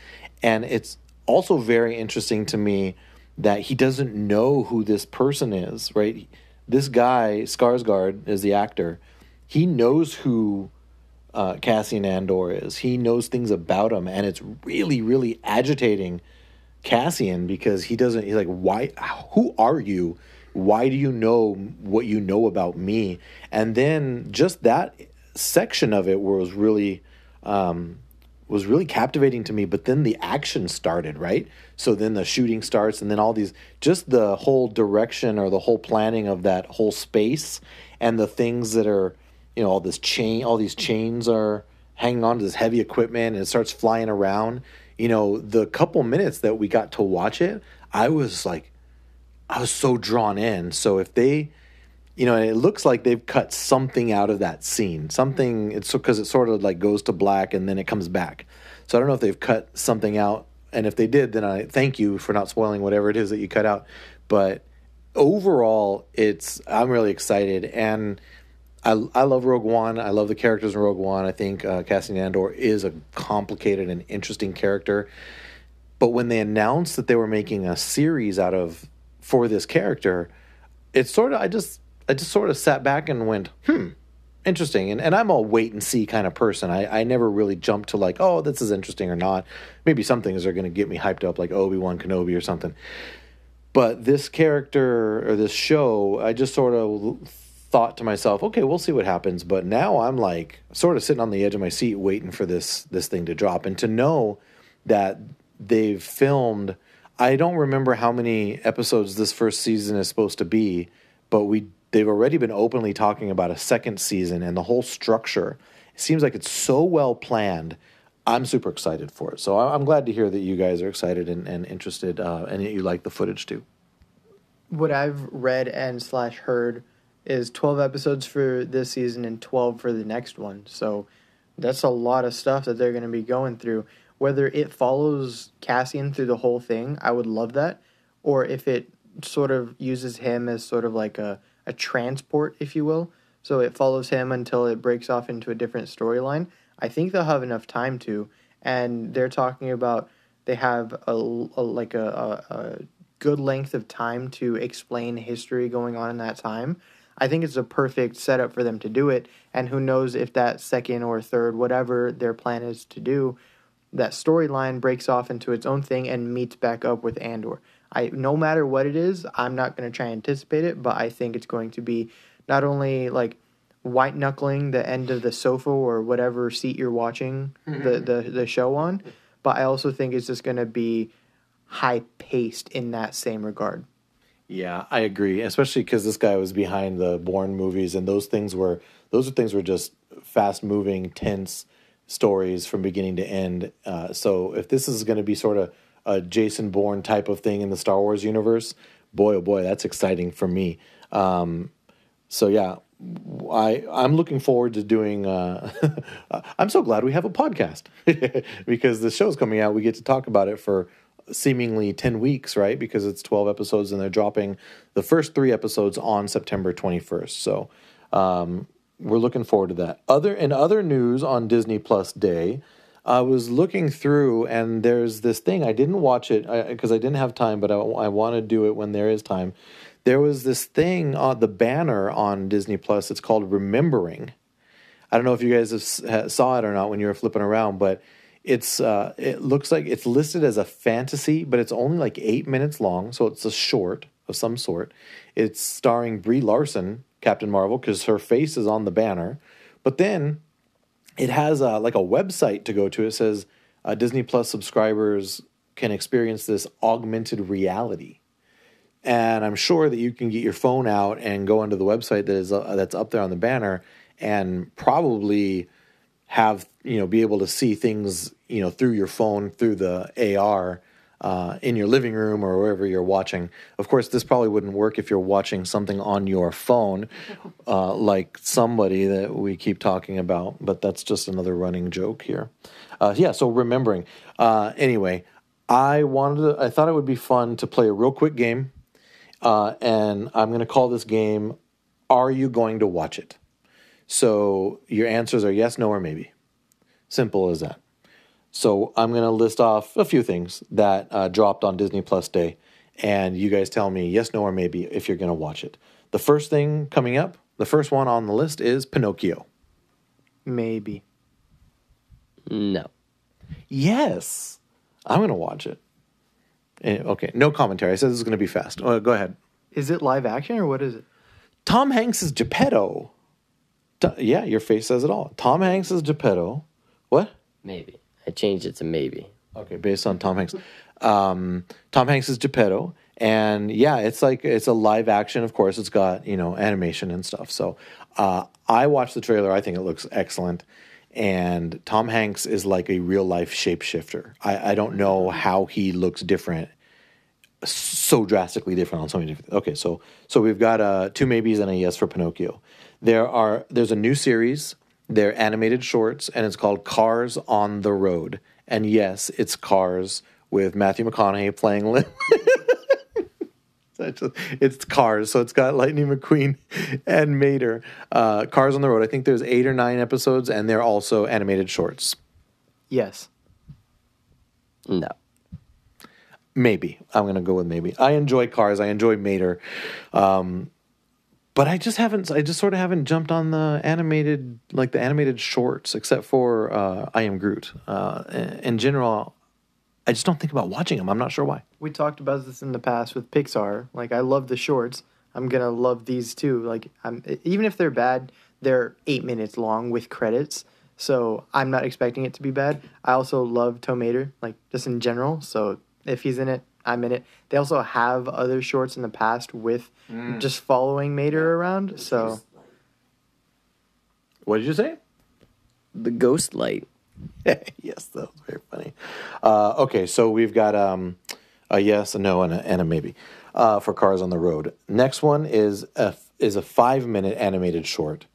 And it's also very interesting to me that he doesn't know who this person is. Right, this guy Skarsgård is the actor. He knows who uh, Cassian Andor is. He knows things about him, and it's really, really agitating Cassian because he doesn't. He's like, why? Who are you? Why do you know what you know about me? And then just that section of it was really um, was really captivating to me. But then the action started, right? So then the shooting starts, and then all these just the whole direction or the whole planning of that whole space and the things that are you know all this chain all these chains are hanging on to this heavy equipment and it starts flying around you know the couple minutes that we got to watch it i was like i was so drawn in so if they you know it looks like they've cut something out of that scene something it's because it sort of like goes to black and then it comes back so i don't know if they've cut something out and if they did then i thank you for not spoiling whatever it is that you cut out but overall it's i'm really excited and I, I love Rogue One. I love the characters in Rogue One. I think uh, Cassian Andor is a complicated and interesting character. But when they announced that they were making a series out of for this character, it's sort of I just I just sort of sat back and went, hmm, interesting. And and I'm a wait and see kind of person. I, I never really jump to like, oh, this is interesting or not. Maybe some things are going to get me hyped up, like Obi Wan Kenobi or something. But this character or this show, I just sort of thought to myself, okay, we'll see what happens. But now I'm like sort of sitting on the edge of my seat waiting for this this thing to drop and to know that they've filmed I don't remember how many episodes this first season is supposed to be, but we they've already been openly talking about a second season and the whole structure. It seems like it's so well planned. I'm super excited for it. So I'm glad to hear that you guys are excited and, and interested uh, and that you like the footage too. What I've read and slash heard is 12 episodes for this season and 12 for the next one. So that's a lot of stuff that they're going to be going through. Whether it follows Cassian through the whole thing, I would love that. Or if it sort of uses him as sort of like a, a transport, if you will. So it follows him until it breaks off into a different storyline. I think they'll have enough time to. and they're talking about they have a, a like a, a, a good length of time to explain history going on in that time. I think it's a perfect setup for them to do it. And who knows if that second or third, whatever their plan is to do, that storyline breaks off into its own thing and meets back up with Andor. I no matter what it is, I'm not going to try and anticipate it, but I think it's going to be not only like white knuckling the end of the sofa or whatever seat you're watching the, the the show on, but I also think it's just going to be high paced in that same regard. Yeah, I agree, especially because this guy was behind the Bourne movies, and those things were those are things were just fast moving, tense stories from beginning to end. Uh, so if this is going to be sort of a Jason Bourne type of thing in the Star Wars universe, boy oh boy, that's exciting for me. Um, so yeah, I I'm looking forward to doing. Uh, I'm so glad we have a podcast because the show's coming out. We get to talk about it for seemingly 10 weeks, right? Because it's 12 episodes and they're dropping the first three episodes on September 21st. So um, we're looking forward to that. Other in other news on Disney Plus Day, I was looking through and there's this thing. I didn't watch it because I, I, didn't have time, but I, I want to do it when there is time. There was this thing on the banner on Disney Plus. It's called Remembering. I don't know if you guys have, saw it or not when you were flipping around, but it's uh, it looks like it's listed as a fantasy, but it's only like eight minutes long, so it's a short of some sort. It's starring Brie Larson, Captain Marvel, because her face is on the banner. But then it has a, like a website to go to. It says uh, Disney Plus subscribers can experience this augmented reality, and I'm sure that you can get your phone out and go onto the website that is uh, that's up there on the banner and probably have you know be able to see things you know through your phone through the AR uh, in your living room or wherever you're watching. Of course, this probably wouldn't work if you're watching something on your phone, uh, like somebody that we keep talking about. But that's just another running joke here. Uh, yeah. So remembering. Uh, anyway, I wanted. To, I thought it would be fun to play a real quick game, uh, and I'm going to call this game. Are you going to watch it? So your answers are yes, no, or maybe. Simple as that. So I'm going to list off a few things that uh, dropped on Disney Plus Day, and you guys tell me yes, no, or maybe if you're going to watch it. The first thing coming up, the first one on the list is Pinocchio. Maybe. No. Yes, I'm going to watch it. Eh, okay, no commentary. I said this is going to be fast. Oh, go ahead. Is it live action or what is it? Tom Hanks is Geppetto yeah, your face says it all. Tom Hanks is Geppetto. What? Maybe. I changed it to maybe. Okay, based on Tom Hanks. Um, Tom Hanks is Geppetto, and yeah, it's like it's a live action. Of course, it's got you know animation and stuff. So uh, I watched the trailer. I think it looks excellent, and Tom Hanks is like a real life shapeshifter. I, I don't know how he looks different, so drastically different on so many different. Okay, so so we've got uh, two maybes and a yes for Pinocchio. There are there's a new series. They're animated shorts, and it's called Cars on the Road. And yes, it's Cars with Matthew McConaughey playing. Lin- it's Cars, so it's got Lightning McQueen and Mater. Uh, Cars on the Road. I think there's eight or nine episodes, and they're also animated shorts. Yes. No. Maybe I'm gonna go with maybe. I enjoy Cars. I enjoy Mater. Um, but I just haven't. I just sort of haven't jumped on the animated, like the animated shorts, except for uh, I Am Groot. Uh, in general, I just don't think about watching them. I'm not sure why. We talked about this in the past with Pixar. Like I love the shorts. I'm gonna love these too. Like I'm even if they're bad, they're eight minutes long with credits. So I'm not expecting it to be bad. I also love Tow Mater, like just in general. So if he's in it, I'm in it. They also have other shorts in the past with mm. just following Mater around. So, what did you say? The Ghost Light. yes, that was very funny. Uh, okay, so we've got um, a yes, a no, and a, and a maybe uh, for Cars on the Road. Next one is a is a five minute animated short.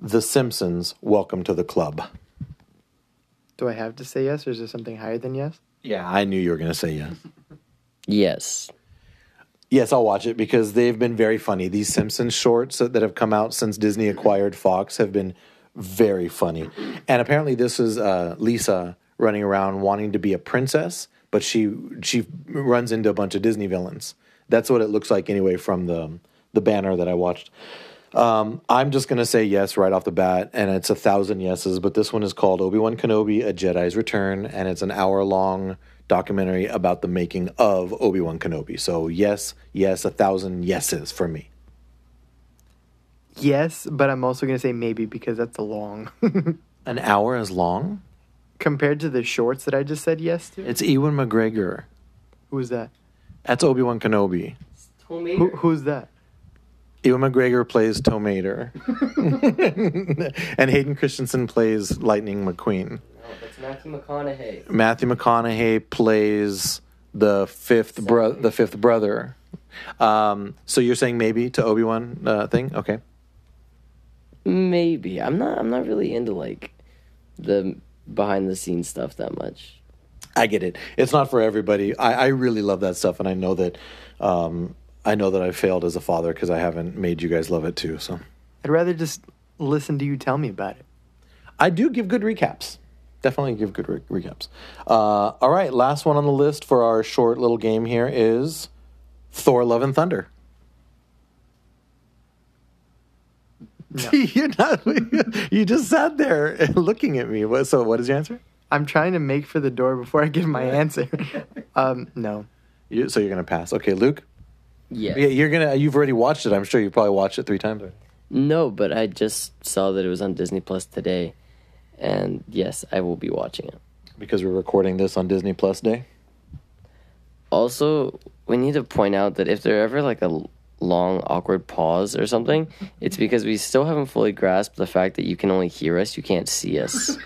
The Simpsons. Welcome to the club. Do I have to say yes, or is there something higher than yes? Yeah, I knew you were going to say yes. Yes. Yes, I'll watch it because they've been very funny. These Simpsons shorts that have come out since Disney acquired Fox have been very funny. And apparently, this is uh, Lisa running around wanting to be a princess, but she she runs into a bunch of Disney villains. That's what it looks like anyway from the the banner that I watched. Um, I'm just gonna say yes right off the bat, and it's a thousand yeses. But this one is called Obi Wan Kenobi: A Jedi's Return, and it's an hour long documentary about the making of Obi Wan Kenobi. So yes, yes, a thousand yeses for me. Yes, but I'm also gonna say maybe because that's a long. An hour is long. Compared to the shorts that I just said yes to. It's Ewan McGregor. Who's that? That's Obi Wan Kenobi. Who, who's that? Ewan McGregor plays Tow Mater, and Hayden Christensen plays Lightning McQueen. That's Matthew McConaughey. Matthew McConaughey plays the fifth bro- the fifth brother. Um, so you're saying maybe to Obi Wan uh, thing? Okay. Maybe I'm not. I'm not really into like the behind the scenes stuff that much. I get it. It's not for everybody. I, I really love that stuff, and I know that um, I know that I failed as a father because I haven't made you guys love it too. So I'd rather just listen to you tell me about it. I do give good recaps. Definitely give good re- recaps. Uh, all right, last one on the list for our short little game here is Thor: Love and Thunder. You're not. you just sat there looking at me. So, what is your answer? I'm trying to make for the door before I give my answer. um, no. You, so you're gonna pass. Okay, Luke. Yes. Yeah, you're gonna. You've already watched it. I'm sure you probably watched it three times. No, but I just saw that it was on Disney Plus today, and yes, I will be watching it. Because we're recording this on Disney Plus Day. Also, we need to point out that if there ever like a long awkward pause or something, it's because we still haven't fully grasped the fact that you can only hear us, you can't see us.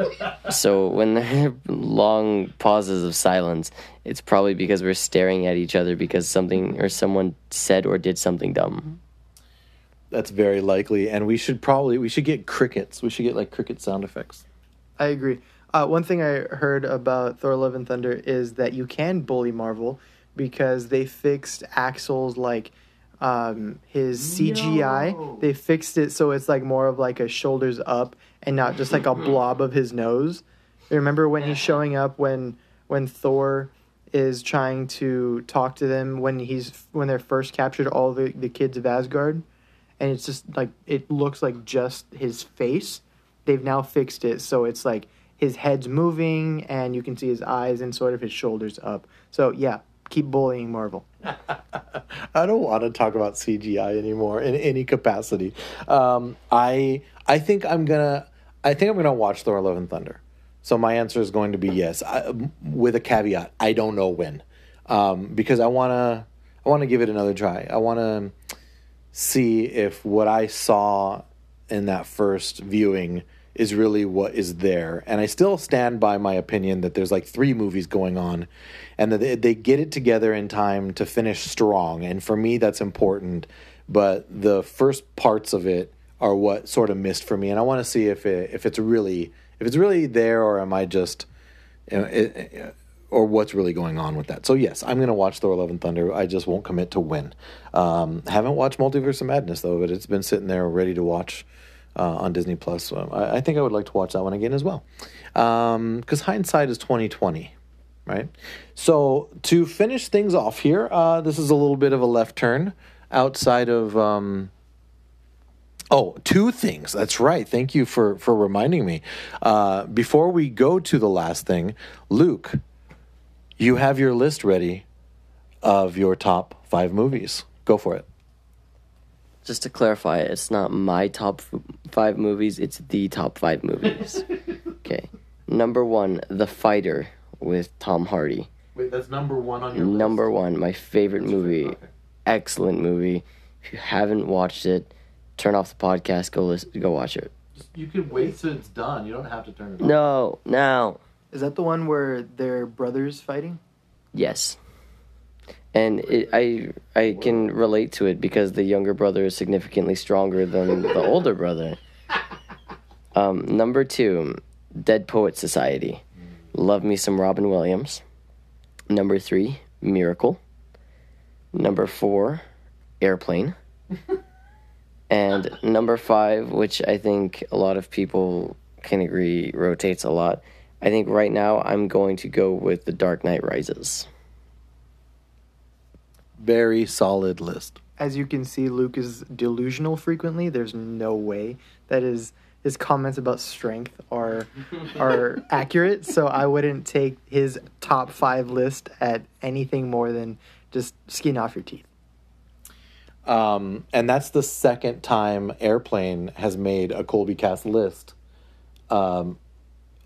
so when there are long pauses of silence, it's probably because we're staring at each other because something or someone said or did something dumb. That's very likely, and we should probably we should get crickets. We should get like cricket sound effects. I agree. Uh, one thing I heard about Thor: Love and Thunder is that you can bully Marvel because they fixed Axl's like um, his CGI. They fixed it so it's like more of like a shoulders up and not just like a blob of his nose. Remember when he's showing up when when Thor is trying to talk to them when he's when they're first captured all the the kids of Asgard, and it's just like it looks like just his face. They've now fixed it so it's like his head's moving and you can see his eyes and sort of his shoulders up. So yeah, keep bullying Marvel. I don't want to talk about CGI anymore in any capacity. Um, I I think I'm gonna I think I'm gonna watch Thor: Love and Thunder. So my answer is going to be yes, I, with a caveat. I don't know when, um, because I wanna I wanna give it another try. I wanna see if what I saw in that first viewing is really what is there. And I still stand by my opinion that there's like three movies going on and that they, they get it together in time to finish strong. And for me, that's important. But the first parts of it are what sort of missed for me. And I want to see if it, if it's really if it's really there or am I just you know, or what's really going on with that. So yes, I'm going to watch Thor: Love and Thunder. I just won't commit to when. Um, haven't watched Multiverse of Madness though, but it's been sitting there ready to watch uh, on Disney Plus. So I, I think I would like to watch that one again as well, because hindsight is 2020, right? So to finish things off here, uh, this is a little bit of a left turn outside of. Um, Oh, two things. That's right. Thank you for for reminding me. Uh, before we go to the last thing, Luke, you have your list ready of your top five movies. Go for it. Just to clarify, it's not my top f- five movies, it's the top five movies. okay. Number one, The Fighter with Tom Hardy. Wait, that's number one on your list? Number one, my favorite movie. Excellent movie. If you haven't watched it, turn off the podcast, go listen, go watch it. You can wait till it's done. You don't have to turn it off. No, now. Is that the one where they're brothers fighting? Yes. And it, I I can relate to it because the younger brother is significantly stronger than the older brother. Um, number two, Dead Poet Society. Love me some Robin Williams. Number three, Miracle. Number four, Airplane. and number five, which I think a lot of people can agree rotates a lot, I think right now I'm going to go with The Dark Knight Rises. Very solid list. As you can see, Luke is delusional frequently. There's no way that his his comments about strength are are accurate. So I wouldn't take his top five list at anything more than just skin off your teeth. Um, and that's the second time Airplane has made a Colby Cast list. Um,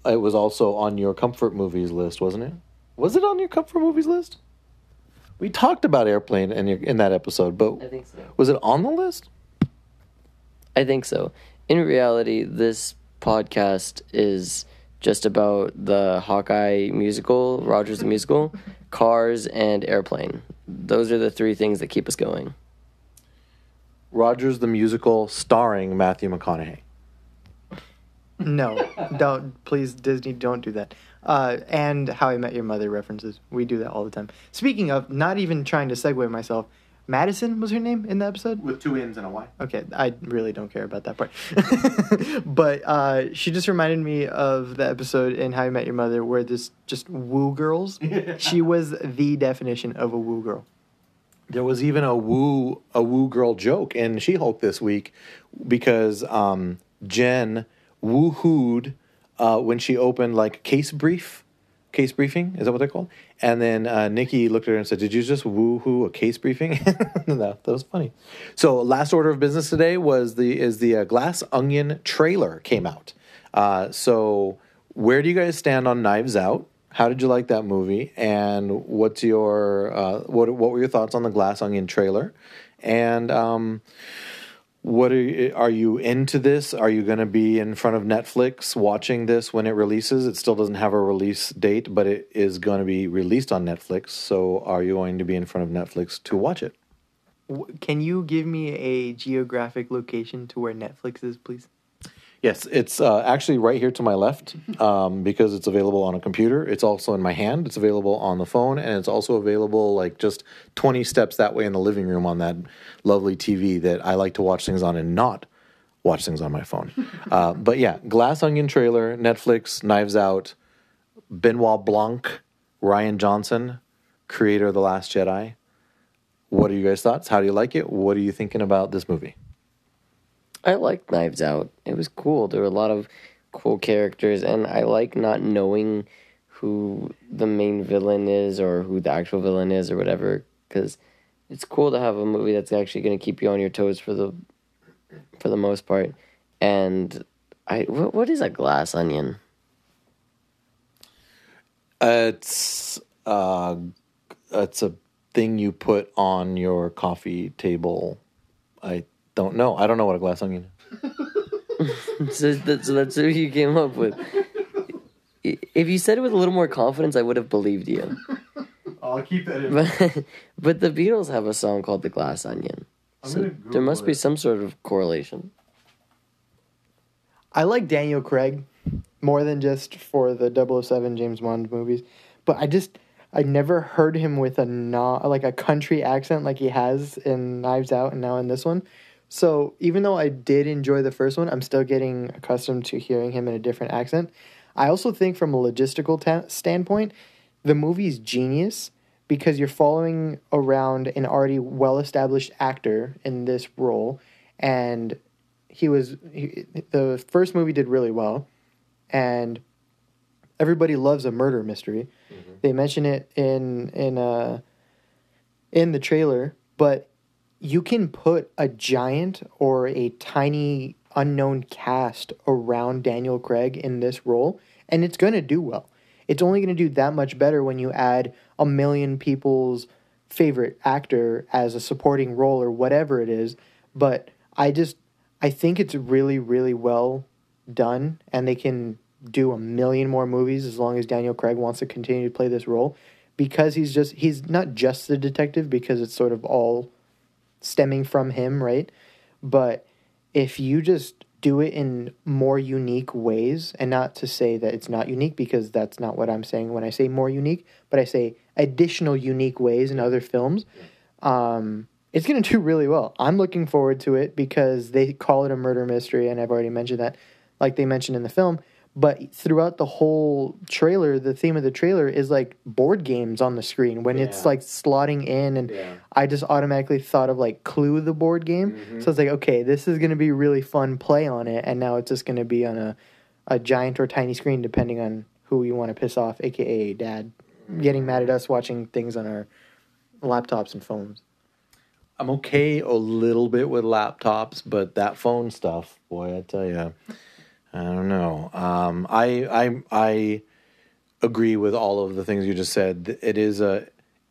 it was also on your comfort movies list, wasn't it? Was it on your comfort movies list? We talked about Airplane in your, in that episode, but I think so. was it on the list? I think so. In reality, this podcast is just about the Hawkeye musical, Rogers the musical, Cars, and Airplane. Those are the three things that keep us going. Rogers the musical, starring Matthew McConaughey. No, don't please Disney don't do that. Uh, and How I Met Your Mother references. We do that all the time. Speaking of, not even trying to segue myself. Madisynn was her name in the episode. With two N's and a Y. Okay, I really don't care about that part. but uh, she just reminded me of the episode in How I Met Your Mother where this just woo girls. she was the definition of a woo girl. There was even a woo a woo girl joke in She Hulk this week because um, Jen woohooed uh, when she opened like case brief, case briefing is that what they're called? And then uh, Nikki looked at her and said, "Did you just woohoo a case briefing?" no, that was funny. So last order of business today was the is the uh, Glass Onion trailer came out. Uh, so where do you guys stand on Knives Out? How did you like that movie? And what's your uh, what what were your thoughts on the Glass Onion trailer? And um, what are you, are you into this? Are you going to be in front of Netflix watching this when it releases? It still doesn't have a release date, but it is going to be released on Netflix. So are you going to be in front of Netflix to watch it? Can you give me a geographic location to where Netflix is, please? Yes, it's uh, actually right here to my left um, because it's available on a computer. It's also in my hand. It's available on the phone, and it's also available like just 20 steps that way in the living room on that lovely TV that I like to watch things on and not watch things on my phone. uh, but yeah, Glass Onion trailer, Netflix, Knives Out, Benoit Blanc, Rian Johnson, creator of The Last Jedi. What are you guys' thoughts? How do you like it? What are you thinking about this movie? I liked Knives Out. It was cool. There were a lot of cool characters, and I like not knowing who the main villain is or who the actual villain is or whatever. Because it's cool to have a movie that's actually going to keep you on your toes for the for the most part. And I what, what is a glass onion? It's uh, it's a thing you put on your coffee table. I don't know. I don't know what a glass onion is. so, that, so that's who you came up with. If you said it with a little more confidence, I would have believed you. I'll keep that in. But, but the Beatles have a song called The Glass Onion. So gonna there Google must be some sort of correlation. I like Daniel Craig more than just for the 007 James Bond movies, but I just I never heard him with a not like a country accent like he has in Knives Out and now in this one. So even though I did enjoy the first one, I'm still getting accustomed to hearing him in a different accent. I also think from a logistical ta- standpoint, the movie's genius because you're following around an already well-established actor in this role and he was he, the first movie did really well and everybody loves a murder mystery they mention it in in uh in the trailer but you can put a giant or a tiny unknown cast around Daniel Craig in this role and it's going to do well. It's only going to do that much better when you add a million people's favorite actor as a supporting role or whatever it is but i just i think it's really really well done and they can do a million more movies as long as daniel craig wants to continue to play this role because he's just he's not just the detective because it's sort of all stemming from him right? But if you just do it in more unique ways and not to say that it's not unique because that's not what i'm saying when i say more unique but i say additional unique ways in other films um, it's going to do really well. I'm looking forward to it because they call it a murder mystery and i've already mentioned that. Like they mentioned in the film But throughout the whole trailer, the theme of the trailer is like board games on the screen when it's like slotting in, and Yeah. I just automatically thought of like Clue, the board game. Mm-hmm. So it's like, okay, this is going to be really fun play on it, and now it's just going to be on a a giant or tiny screen depending on who you want to piss off, aka dad, getting mad at us watching things on our laptops and phones. I'm okay a little bit with laptops, but that phone stuff, boy, I tell you, I don't know. Um, I I I agree with all of the things you just said. It is a,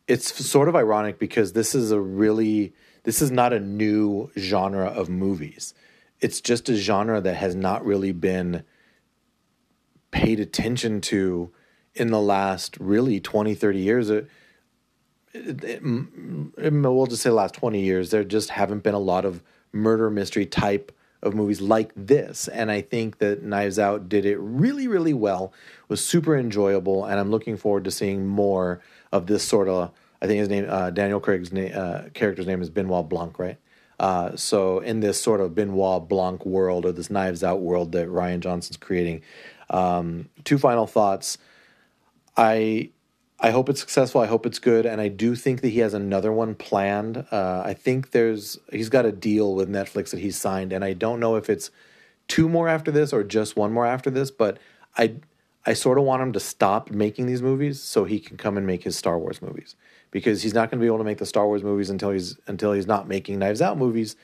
it's sort of ironic because this is a really, this is not a new genre of movies. It's just a genre that has not really been paid attention to in the last really 20, 30 years. It, it, it, we'll just say last 20 years, there just haven't been a lot of murder mystery type of movies like this. And I think that Knives Out did it really, really well, was super enjoyable. And I'm looking forward to seeing more of this sort of, I think his name, uh, Daniel Craig's na- uh, character's name is Benoit Blanc, right? Uh, so in this sort of Benoit Blanc world or this Knives Out world that Rian Johnson's creating, um, two final thoughts. I I hope it's successful. I hope it's good, and I do think that he has another one planned. Uh, I think there's he's got a deal with Netflix that he's signed, and I don't know if it's two more after this or just one more after this. But I I sort of want him to stop making these movies so he can come and make his Star Wars movies because he's not going to be able to make the Star Wars movies until he's until he's not making Knives Out movies.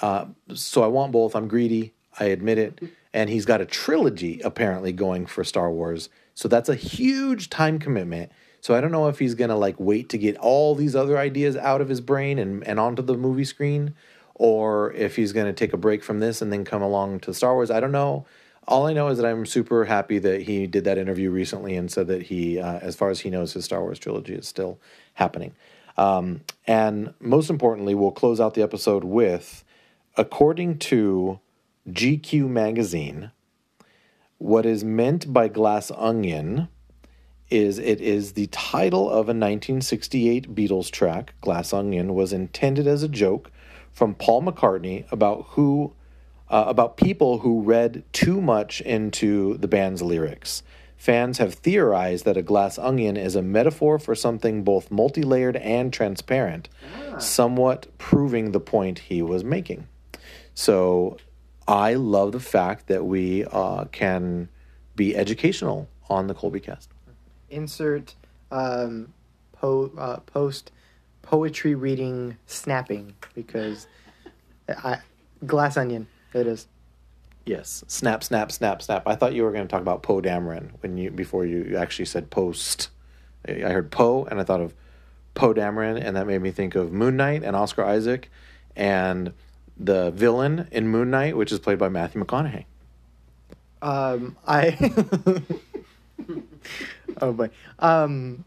Uh, so I want both. I'm greedy. I admit it. And he's got a trilogy apparently going for Star Wars. So that's a huge time commitment. So I don't know if he's gonna like wait to get all these other ideas out of his brain and, and onto the movie screen, or if he's gonna take a break from this and then come along to Star Wars. I don't know. All I know is that I'm super happy that he did that interview recently and said that he, uh, as far as he knows, his Star Wars trilogy is still happening. Um, and most importantly, we'll close out the episode with, according to GQ magazine, what is meant by Glass Onion is it is the title of a 1968 Beatles track. Glass Onion was intended as a joke from Paul McCartney about who uh, about people who read too much into the band's lyrics. Fans have theorized that a glass onion is a metaphor for something both multi-layered and transparent, somewhat proving the point he was making. So I love the fact that we uh, can be educational on the Colby cast. Insert um, po- uh, post poetry reading snapping because I, glass onion it is. Yes, snap, snap, snap, snap. I thought you were going to talk about Poe Dameron when you before you actually said post. I heard Poe and I thought of Poe Dameron, and that made me think of Moon Knight and Oscar Isaac, and the villain in Moon Knight, which is played by Matthew McConaughey. Um, I oh boy. Um,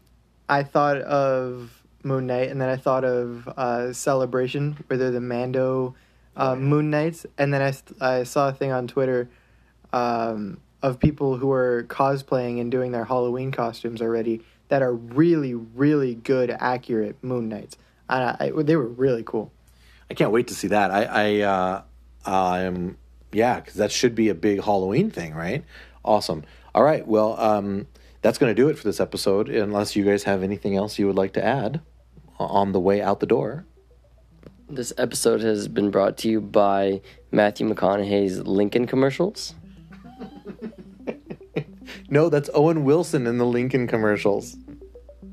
I thought of Moon Knight, and then I thought of uh, Celebration, where they're the Mando uh, Moon Knights, and then I, I saw a thing on Twitter um, of people who are cosplaying and doing their Halloween costumes already that are really, really good, accurate Moon Knights. I, I, they were really cool. I can't wait to see that. I, I, uh, um, yeah, because that should be a big Halloween thing, right? Awesome. All right. Well, um, that's going to do it for this episode. Unless you guys have anything else you would like to add on the way out the door. This episode has been brought to you by Matthew McConaughey's Lincoln commercials. No, that's Owen Wilson in the Lincoln commercials.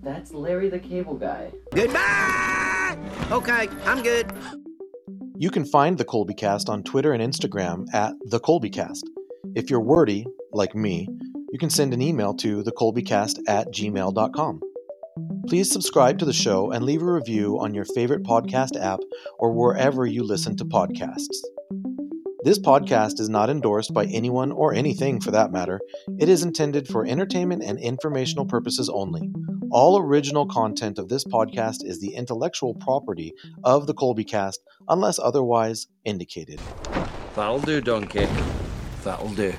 That's Larry the Cable Guy. Goodbye! Okay, I'm good. You can find the Colby Cast on Twitter and Instagram at the Colby Cast. If you're wordy, like me, you can send an email to thecolbycast at gmail.com. Please subscribe to the show and leave a review on your favorite podcast app or wherever you listen to podcasts. This podcast is not endorsed by anyone or anything for that matter. It is intended for entertainment and informational purposes only. All original content of this podcast is the intellectual property of the Colby Cast unless otherwise indicated. That'll do, donkey. That'll do.